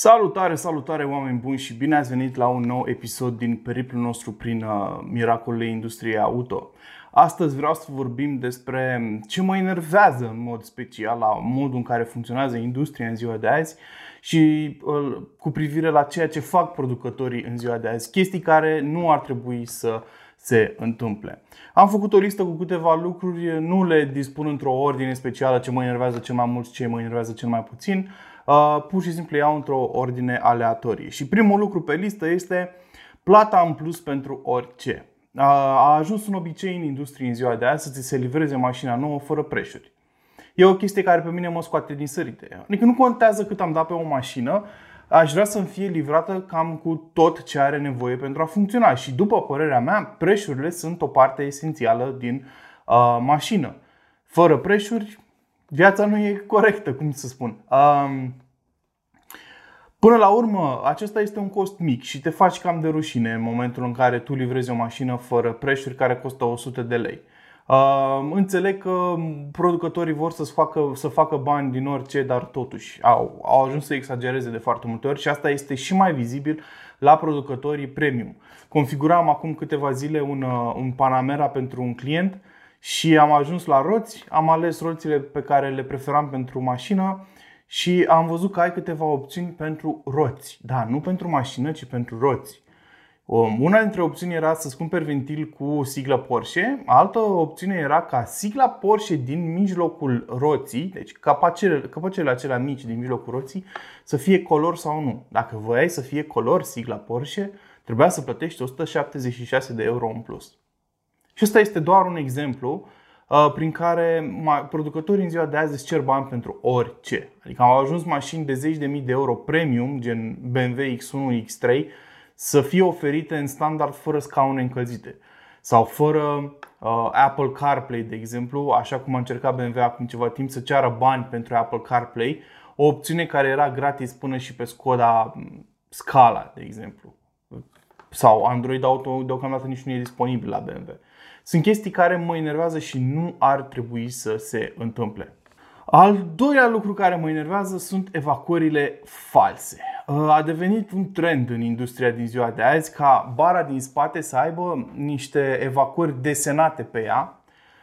Salutare, salutare oameni buni și bine ați venit la un nou episod din periplul nostru prin uh, miracolele industriei auto. Astăzi vreau să vorbim despre ce mă enervează în mod special la modul în care funcționează industria în ziua de azi și uh, cu privire la ceea ce fac producătorii în ziua de azi, chestii care nu ar trebui să se întâmple. Am făcut o listă cu câteva lucruri, nu le dispun într-o ordine specială ce mă enervează cel mai mult, ce mă enervează cel mai puțin Uh, pur și simplu iau într-o ordine aleatorie. Și primul lucru pe listă este plata în plus pentru orice. Uh, a ajuns un obicei în industrie în ziua de azi să ți se livreze mașina nouă fără preșuri. E o chestie care pe mine mă scoate din sărite. Adică nu contează cât am dat pe o mașină, aș vrea să-mi fie livrată cam cu tot ce are nevoie pentru a funcționa. Și după părerea mea, preșurile sunt o parte esențială din uh, mașină. Fără preșuri, viața nu e corectă, cum să spun. Um, Până la urmă, acesta este un cost mic și te faci cam de rușine în momentul în care tu livrezi o mașină fără preșuri care costă 100 de lei. Uh, înțeleg că producătorii vor să facă, să facă bani din orice, dar totuși au, au ajuns să exagereze de foarte multe ori și asta este și mai vizibil la producătorii premium. Configuram acum câteva zile un, uh, un Panamera pentru un client și am ajuns la roți, am ales roțile pe care le preferam pentru mașină și am văzut că ai câteva opțiuni pentru roți. Da, nu pentru mașină, ci pentru roți. Um, una dintre opțiuni era să-ți cumperi ventil cu siglă Porsche, altă opțiune era ca sigla Porsche din mijlocul roții, deci capacele, capacele acelea mici din mijlocul roții, să fie color sau nu. Dacă voiai să fie color sigla Porsche, trebuia să plătești 176 de euro în plus. Și ăsta este doar un exemplu uh, prin care producătorii în ziua de azi îți cer bani pentru orice. Adică au ajuns mașini de zeci de mii de euro premium, gen BMW X1, X3, să fie oferite în standard fără scaune încălzite sau fără uh, Apple CarPlay, de exemplu, așa cum a încercat BMW acum ceva timp să ceară bani pentru Apple CarPlay, o opțiune care era gratis până și pe Skoda Scala, de exemplu. Sau Android Auto deocamdată nici nu e disponibil la BMW. Sunt chestii care mă enervează și nu ar trebui să se întâmple. Al doilea lucru care mă enervează sunt evacuările false. Uh, a devenit un trend în industria din ziua de azi ca bara din spate să aibă niște evacuări desenate pe ea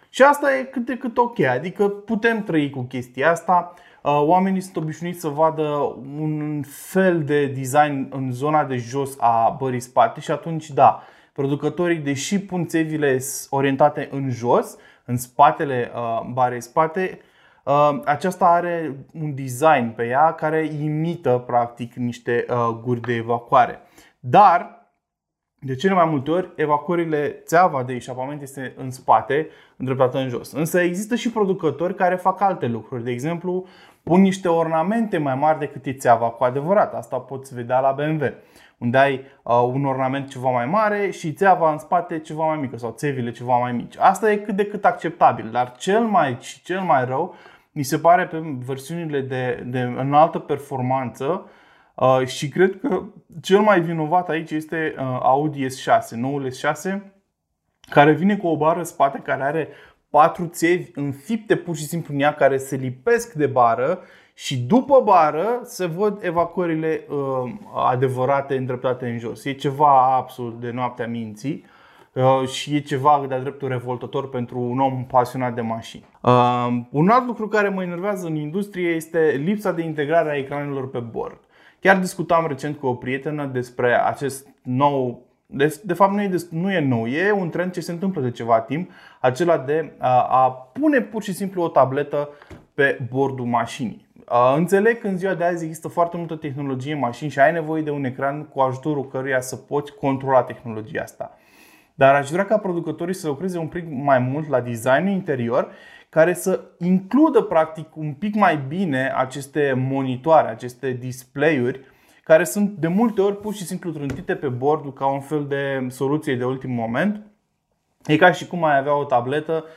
și asta e cât de cât ok, adică putem trăi cu chestia asta. Uh, oamenii sunt obișnuiți să vadă un fel de design în zona de jos a bării spate și atunci da, producătorii, deși pun țevile orientate în jos, în spatele uh, barei spate, uh, aceasta are un design pe ea care imită practic niște uh, guri de evacuare. Dar de cele mai multe ori, evacuările, țeava de eșapament este în spate, îndreptată în jos. Însă există și producători care fac alte lucruri. De exemplu, pun niște ornamente mai mari decât e țeava cu adevărat. Asta poți vedea la BMW unde ai uh, un ornament ceva mai mare și țeava în spate ceva mai mică sau țevile ceva mai mici. Asta e cât de cât acceptabil, dar cel mai și cel mai rău mi se pare pe versiunile de, de înaltă performanță uh, și cred că cel mai vinovat aici este uh, Audi S6, noul S6, care vine cu o bară spate care are patru țevi înfipte pur și simplu în ea care se lipesc de bară și după bară se văd evacuările uh, adevărate îndreptate în jos. E ceva absolut de noaptea minții uh, și e ceva de-a dreptul revoltător pentru un om pasionat de mașini. Uh, un alt lucru care mă enervează în industrie este lipsa de integrare a ecranelor pe bord. Chiar discutam recent cu o prietenă despre acest nou de, de fapt nu e, de, nu e nou, e un trend ce se întâmplă de ceva timp, acela de a, a pune pur și simplu o tabletă pe bordul mașinii. Înțeleg că în ziua de azi există foarte multă tehnologie în mașini și ai nevoie de un ecran cu ajutorul căruia să poți controla tehnologia asta. Dar aș vrea ca producătorii să lucreze un pic mai mult la designul interior care să includă practic un pic mai bine aceste monitoare, aceste display-uri care sunt de multe ori pur și simplu trântite pe bord ca un fel de soluție de ultim moment. E ca și cum ai avea o tabletă Uh,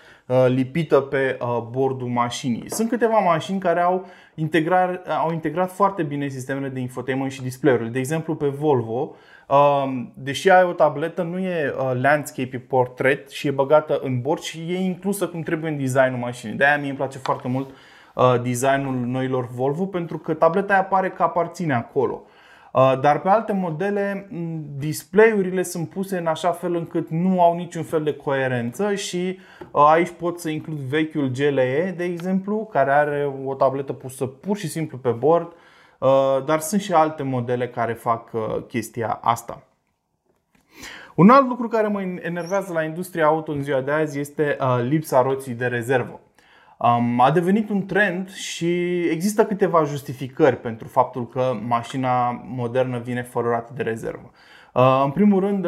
lipită pe uh, bordul mașinii. Sunt câteva mașini care au integrat, au integrat foarte bine sistemele de infotainment și display-urile. De exemplu, pe Volvo, um, deși ai o tabletă, nu e uh, landscape, e portret și e băgată în bord și e inclusă cum trebuie în designul mașinii. De-aia mie îmi place foarte mult designul noilor Volvo pentru că tableta aia pare că aparține acolo. Dar pe alte modele, display-urile sunt puse în așa fel încât nu au niciun fel de coerență și aici pot să includ vechiul GLE, de exemplu, care are o tabletă pusă pur și simplu pe bord, dar sunt și alte modele care fac chestia asta. Un alt lucru care mă enervează la industria auto în ziua de azi este lipsa roții de rezervă. A devenit un trend și există câteva justificări pentru faptul că mașina modernă vine fără rată de rezervă. În primul rând,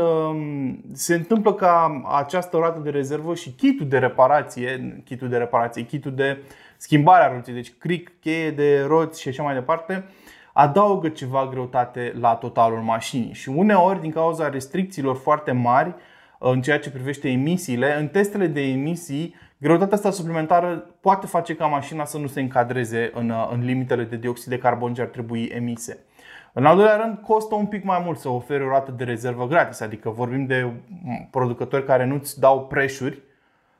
se întâmplă ca această rată de rezervă și kitul de reparație, kitul de reparație, kitul de schimbare a roții, deci cric, cheie de roți și așa mai departe, adaugă ceva greutate la totalul mașinii. Și uneori, din cauza restricțiilor foarte mari în ceea ce privește emisiile, în testele de emisii Greutatea asta suplimentară poate face ca mașina să nu se încadreze în, în limitele de dioxid de carbon ce ar trebui emise. În al doilea rând, costă un pic mai mult să oferi o rată de rezervă gratis, adică vorbim de producători care nu-ți dau preșuri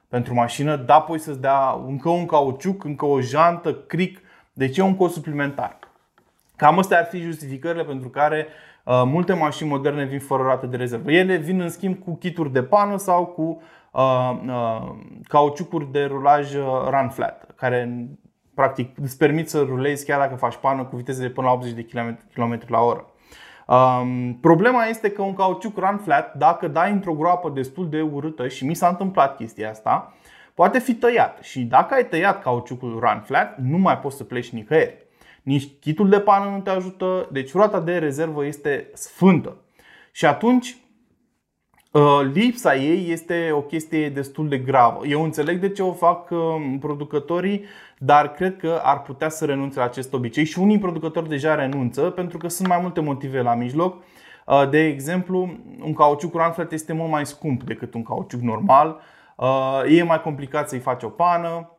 pentru mașină, da, apoi să-ți dea încă un cauciuc, încă o jantă, cric, deci e un cost suplimentar. Cam astea ar fi justificările pentru care uh, multe mașini moderne vin fără rată de rezervă. Ele vin în schimb cu kituri de pană sau cu Uh, uh, cauciucuri de rulaj uh, run flat, care practic îți permit să rulezi chiar dacă faci pană cu viteze de până la 80 de km la oră. Um, problema este că un cauciuc run flat, dacă dai într-o groapă destul de urâtă și mi s-a întâmplat chestia asta, poate fi tăiat. Și dacă ai tăiat cauciucul run flat, nu mai poți să pleci nicăieri. Nici kitul de pană nu te ajută, deci roata de rezervă este sfântă. Și atunci Uh, lipsa ei este o chestie destul de gravă. Eu înțeleg de ce o fac uh, producătorii, dar cred că ar putea să renunțe la acest obicei și unii producători deja renunță pentru că sunt mai multe motive la mijloc. Uh, de exemplu, un cauciuc Runflat este mult mai scump decât un cauciuc normal. E mai complicat să-i faci o pană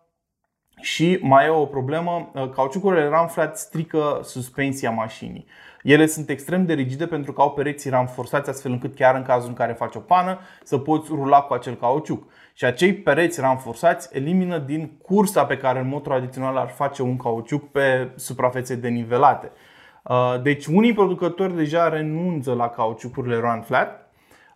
și mai e o problemă, cauciucurile Runflat strică suspensia mașinii. Ele sunt extrem de rigide pentru că au pereții ramforsați astfel încât chiar în cazul în care faci o pană să poți rula cu acel cauciuc. Și acei pereți ramforsați elimină din cursa pe care în mod tradițional ar face un cauciuc pe suprafețe denivelate. Uh, deci unii producători deja renunță la cauciucurile run flat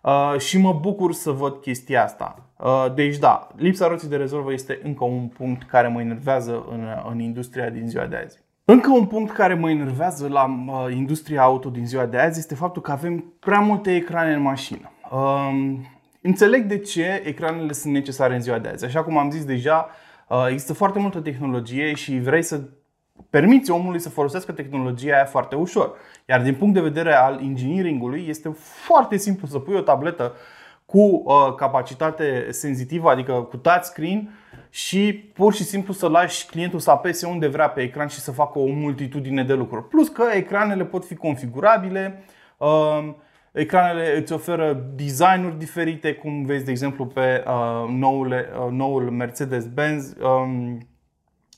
uh, și mă bucur să văd chestia asta. Uh, deci da, lipsa roții de rezervă este încă un punct care mă enervează în, în industria din ziua de azi. Încă un punct care mă enervează la industria auto din ziua de azi este faptul că avem prea multe ecrane în mașină. Um, înțeleg de ce ecranele sunt necesare în ziua de azi. Așa cum am zis deja, uh, există foarte multă tehnologie și vrei să permiți omului să folosească tehnologia aia foarte ușor. Iar din punct de vedere al engineeringului, este foarte simplu să pui o tabletă cu uh, capacitate senzitivă, adică cu touchscreen și pur și simplu să lași clientul să apese unde vrea pe ecran și să facă o multitudine de lucruri. Plus că ecranele pot fi configurabile, uh, ecranele îți oferă designuri diferite, cum vezi de exemplu pe uh, noul, uh, noul Mercedes-Benz um,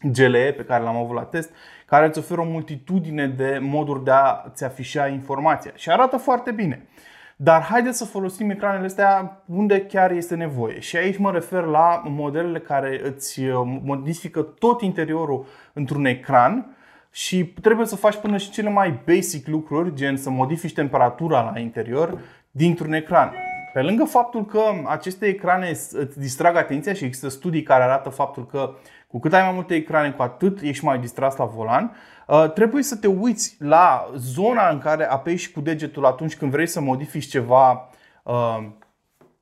GLE pe care l-am avut la test, care îți oferă o multitudine de moduri de a-ți afișa informația și arată foarte bine. Dar haideți să folosim ecranele astea unde chiar este nevoie. Și aici mă refer la modelele care îți uh, modifică tot interiorul într-un ecran și trebuie să faci până și cele mai basic lucruri, gen să modifici temperatura la interior dintr-un ecran. Pe lângă faptul că aceste ecrane îți distrag atenția și există studii care arată faptul că cu cât ai mai multe ecrane, cu atât ești mai distras la volan, uh, trebuie să te uiți la zona în care apeși cu degetul atunci când vrei să modifici ceva uh,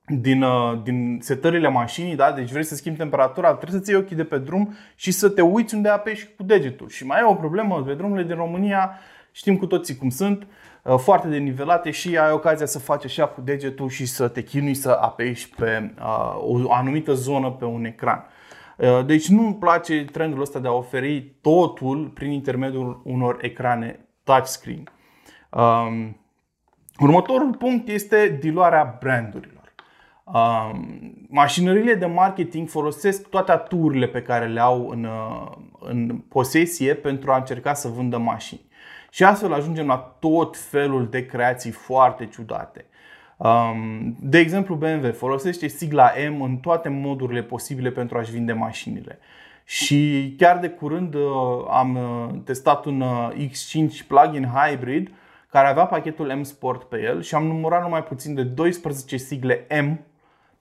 din, uh, din setările mașinii, da? deci vrei să schimbi temperatura, trebuie să-ți iei ochii de pe drum și să te uiți unde apeși cu degetul. Și mai e o problemă, pe drumurile din România știm cu toții cum sunt, foarte denivelate și ai ocazia să faci așa cu degetul și să te chinui să apeși pe o anumită zonă pe un ecran. Uh, deci nu îmi place trendul ăsta de a oferi totul prin intermediul unor ecrane touchscreen. Um, următorul punct este diluarea brandurilor. Um, mașinările de marketing folosesc toate aturile pe care le au în, uh, în posesie pentru a încerca să vândă mașini. Și astfel ajungem la tot felul de creații foarte ciudate. Um, de exemplu, BMW folosește sigla M în toate modurile posibile pentru a-și vinde mașinile. Și chiar de curând uh, am uh, testat un uh, X5 plug-in hybrid care avea pachetul M Sport pe el și am numărat numai puțin de 12 sigle M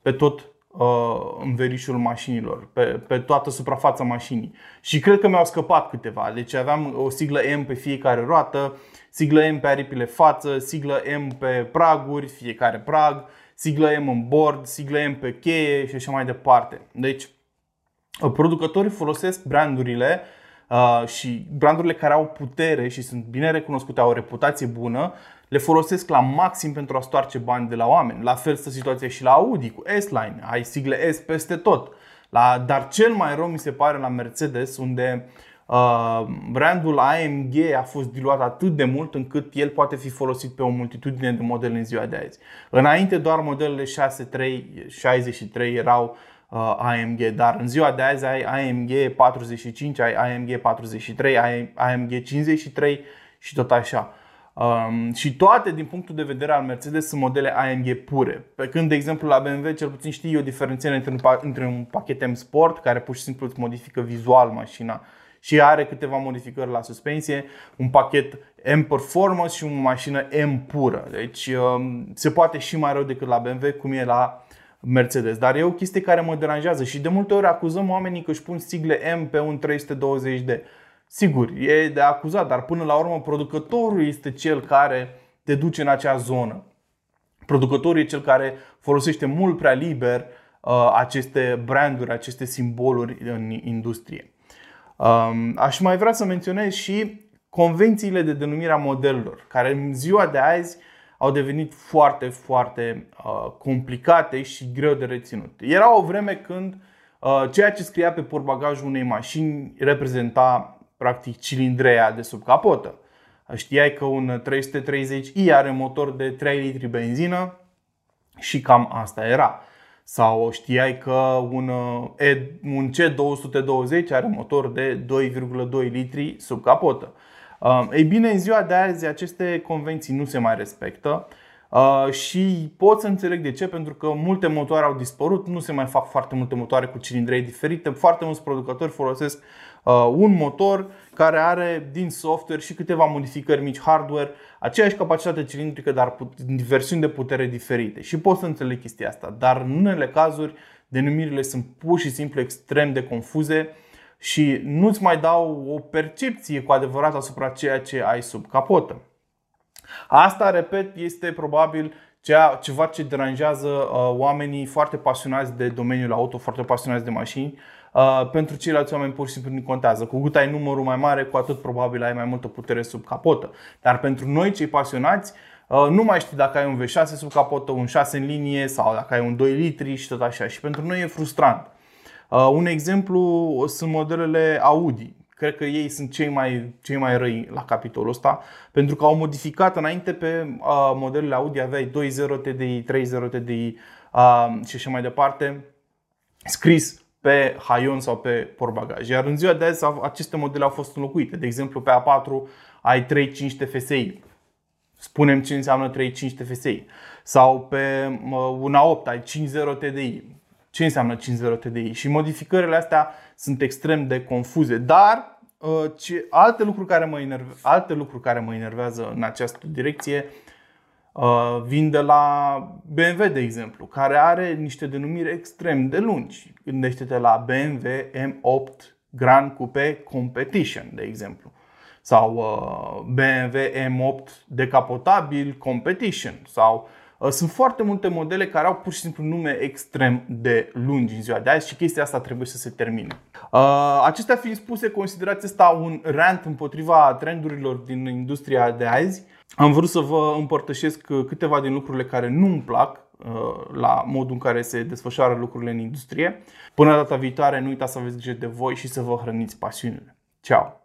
pe tot uh, învelișul mașinilor, pe, pe toată suprafața mașinii. Și cred că mi-au scăpat câteva. Deci aveam o siglă M pe fiecare roată, siglă M pe aripile față, siglă M pe praguri, fiecare prag, siglă M în bord, siglă M pe cheie și așa mai departe. Deci, uh, producătorii folosesc brandurile uh, și brandurile care au putere și sunt bine recunoscute, au o reputație bună, le folosesc la maxim pentru a stoarce bani de la oameni. La fel stă situația și la Audi cu S-Line, ai sigle S peste tot. La, dar cel mai rău mi se pare la Mercedes, unde uh, brandul AMG a fost diluat atât de mult încât el poate fi folosit pe o multitudine de modele în ziua de azi. Înainte doar modelele 63 erau uh, AMG, dar în ziua de azi ai AMG 45, ai AMG 43, ai AMG 53 și tot așa. Um, și toate, din punctul de vedere al Mercedes, sunt modele AMG pure. Pe când, de exemplu, la BMW, cel puțin știi o diferențiere între un, între un pachet M Sport, care pur și simplu îți modifică vizual mașina și are câteva modificări la suspensie, un pachet M Performance și o mașină M pură. Deci um, se poate și mai rău decât la BMW, cum e la Mercedes. Dar e o chestie care mă deranjează și de multe ori acuzăm oamenii că își pun sigle M pe un 320D. Sigur, e de acuzat, dar până la urmă producătorul este cel care te duce în acea zonă. Producătorul e cel care folosește mult prea liber uh, aceste branduri, aceste simboluri în industrie. Um, aș mai vrea să menționez și convențiile de denumire a modelelor, care în ziua de azi au devenit foarte, foarte uh, complicate și greu de reținut. Era o vreme când uh, ceea ce scria pe portbagajul unei mașini reprezenta practic cilindreia de sub capotă. Știai că un 330i are motor de 3 litri benzină și cam asta era. Sau știai că un, un C220 are motor de 2,2 litri sub capotă. Ei bine, în ziua de azi aceste convenții nu se mai respectă și pot să înțeleg de ce, pentru că multe motoare au dispărut, nu se mai fac foarte multe motoare cu cilindrei diferite, foarte mulți producători folosesc Uh, un motor care are din software și câteva modificări mici hardware, aceeași capacitate cilindrică, dar versiuni de putere diferite. Și pot să înțeleg chestia asta, dar în unele cazuri denumirile sunt pur și simplu extrem de confuze și nu-ți mai dau o percepție cu adevărat asupra ceea ce ai sub capotă. Asta, repet, este probabil ceea, ceva ce deranjează uh, oamenii foarte pasionați de domeniul auto, foarte pasionați de mașini, Uh, pentru ceilalți oameni pur și simplu nu contează. Cu cât ai numărul mai mare, cu atât probabil ai mai multă putere sub capotă. Dar pentru noi, cei pasionați, uh, nu mai știi dacă ai un V6 sub capotă, un 6 în linie sau dacă ai un 2 litri și tot așa. Și pentru noi e frustrant. Uh, un exemplu sunt modelele Audi. Cred că ei sunt cei mai, cei mai răi la capitolul ăsta pentru că au modificat înainte pe uh, modelele Audi aveai 2.0 TDI, 3.0 TDI uh, și așa mai departe scris pe haion sau pe portbagaj. Iar în ziua de azi aceste modele au fost înlocuite. De exemplu, pe A4 ai 3.5 TFSI. Spunem ce înseamnă 3.5 TFSI. Sau pe una 8 ai 5.0 TDI. Ce înseamnă 5.0 TDI? Și modificările astea sunt extrem de confuze. Dar ă, ce, alte, lucruri care mă enerve, alte lucruri care mă enervează în această direcție Uh, vin de la BMW, de exemplu, care are niște denumiri extrem de lungi. Gândește-te la BMW M8 Grand Coupe Competition, de exemplu. Sau uh, BMW M8 decapotabil Competition. Sau uh, sunt foarte multe modele care au pur și simplu nume extrem de lungi în ziua de azi și chestia asta trebuie să se termine. Acestea fiind spuse, considerați asta un rant împotriva trendurilor din industria de azi am vrut să vă împărtășesc uh, câteva din lucrurile care nu îmi plac uh, la modul în care se desfășoară lucrurile în industrie. Până data viitoare, nu uitați să aveți grijă de voi și să vă hrăniți pasiunile. Ciao!